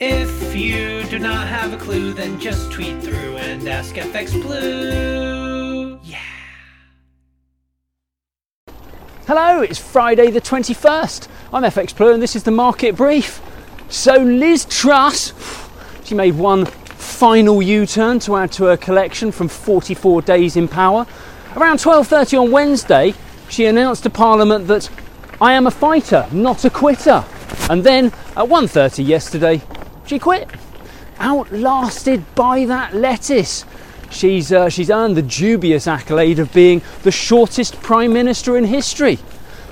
If you do not have a clue, then just tweet through and ask FX Blue. Yeah. Hello, it's Friday the 21st. I'm FX Blue and this is the market brief. So, Liz Truss, she made one final U-turn to add to her collection from 44 days in power. Around 12:30 on Wednesday, she announced to Parliament that I am a fighter, not a quitter. And then at 1:30 yesterday, she quit. Outlasted by that lettuce. She's, uh, she's earned the dubious accolade of being the shortest Prime Minister in history.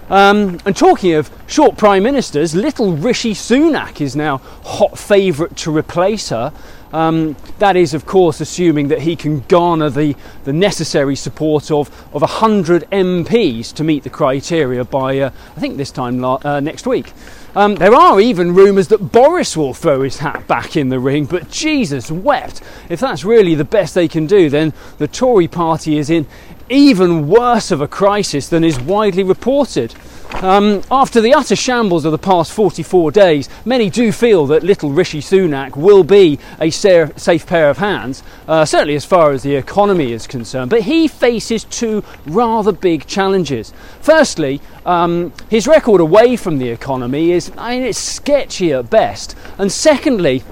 Um, and talking of short Prime Ministers, little Rishi Sunak is now hot favourite to replace her. Um, that is, of course, assuming that he can garner the, the necessary support of, of 100 MPs to meet the criteria by, uh, I think, this time uh, next week. Um, there are even rumours that Boris will throw his hat back in the ring, but Jesus wept. If that's really the best they can do, then the Tory party is in even worse of a crisis than is widely reported. Um, after the utter shambles of the past 44 days, many do feel that little Rishi Sunak will be a safe pair of hands, uh, certainly as far as the economy is concerned. But he faces two rather big challenges. Firstly, um, his record away from the economy is, I mean, it's sketchy at best. And secondly,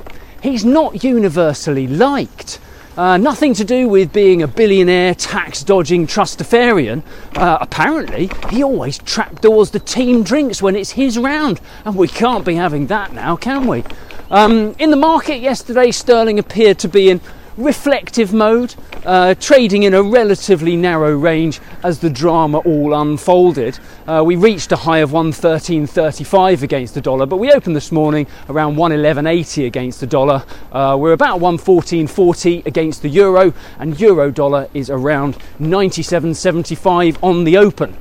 he's not universally liked. Uh, nothing to do with being a billionaire, tax dodging trustafarian. Uh, apparently, he always trapdoors the team drinks when it's his round, and we can't be having that now, can we? Um, in the market yesterday, sterling appeared to be in reflective mode, uh, trading in a relatively narrow range as the drama all unfolded. Uh, we reached a high of 113.35 against the dollar, but we opened this morning around 111.80 against the dollar. Uh, we're about 114.40 against the euro, and euro dollar is around 97.75 on the open.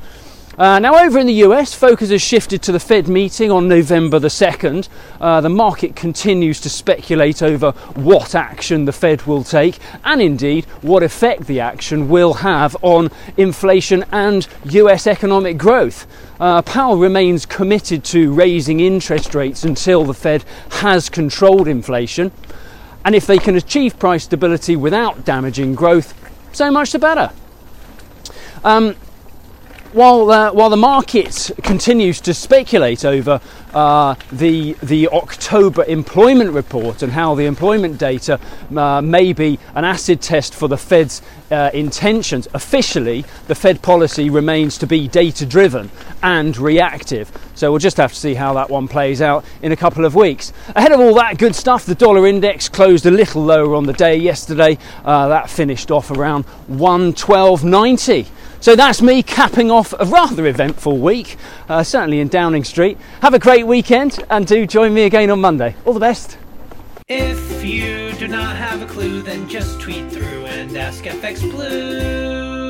Uh, now, over in the US, focus has shifted to the Fed meeting on November the 2nd. Uh, the market continues to speculate over what action the Fed will take and indeed what effect the action will have on inflation and US economic growth. Uh, Powell remains committed to raising interest rates until the Fed has controlled inflation. And if they can achieve price stability without damaging growth, so much the better. Um, while uh, while the market continues to speculate over uh, the the October employment report and how the employment data uh, may be an acid test for the Fed's uh, intentions, officially the Fed policy remains to be data driven and reactive. So we'll just have to see how that one plays out in a couple of weeks. Ahead of all that good stuff, the dollar index closed a little lower on the day yesterday. Uh, that finished off around 112.90. So that's me capping off a rather eventful week, uh, certainly in Downing Street. Have a great weekend and do join me again on Monday. All the best. If you do not have a clue, then just tweet through and ask FX Blue.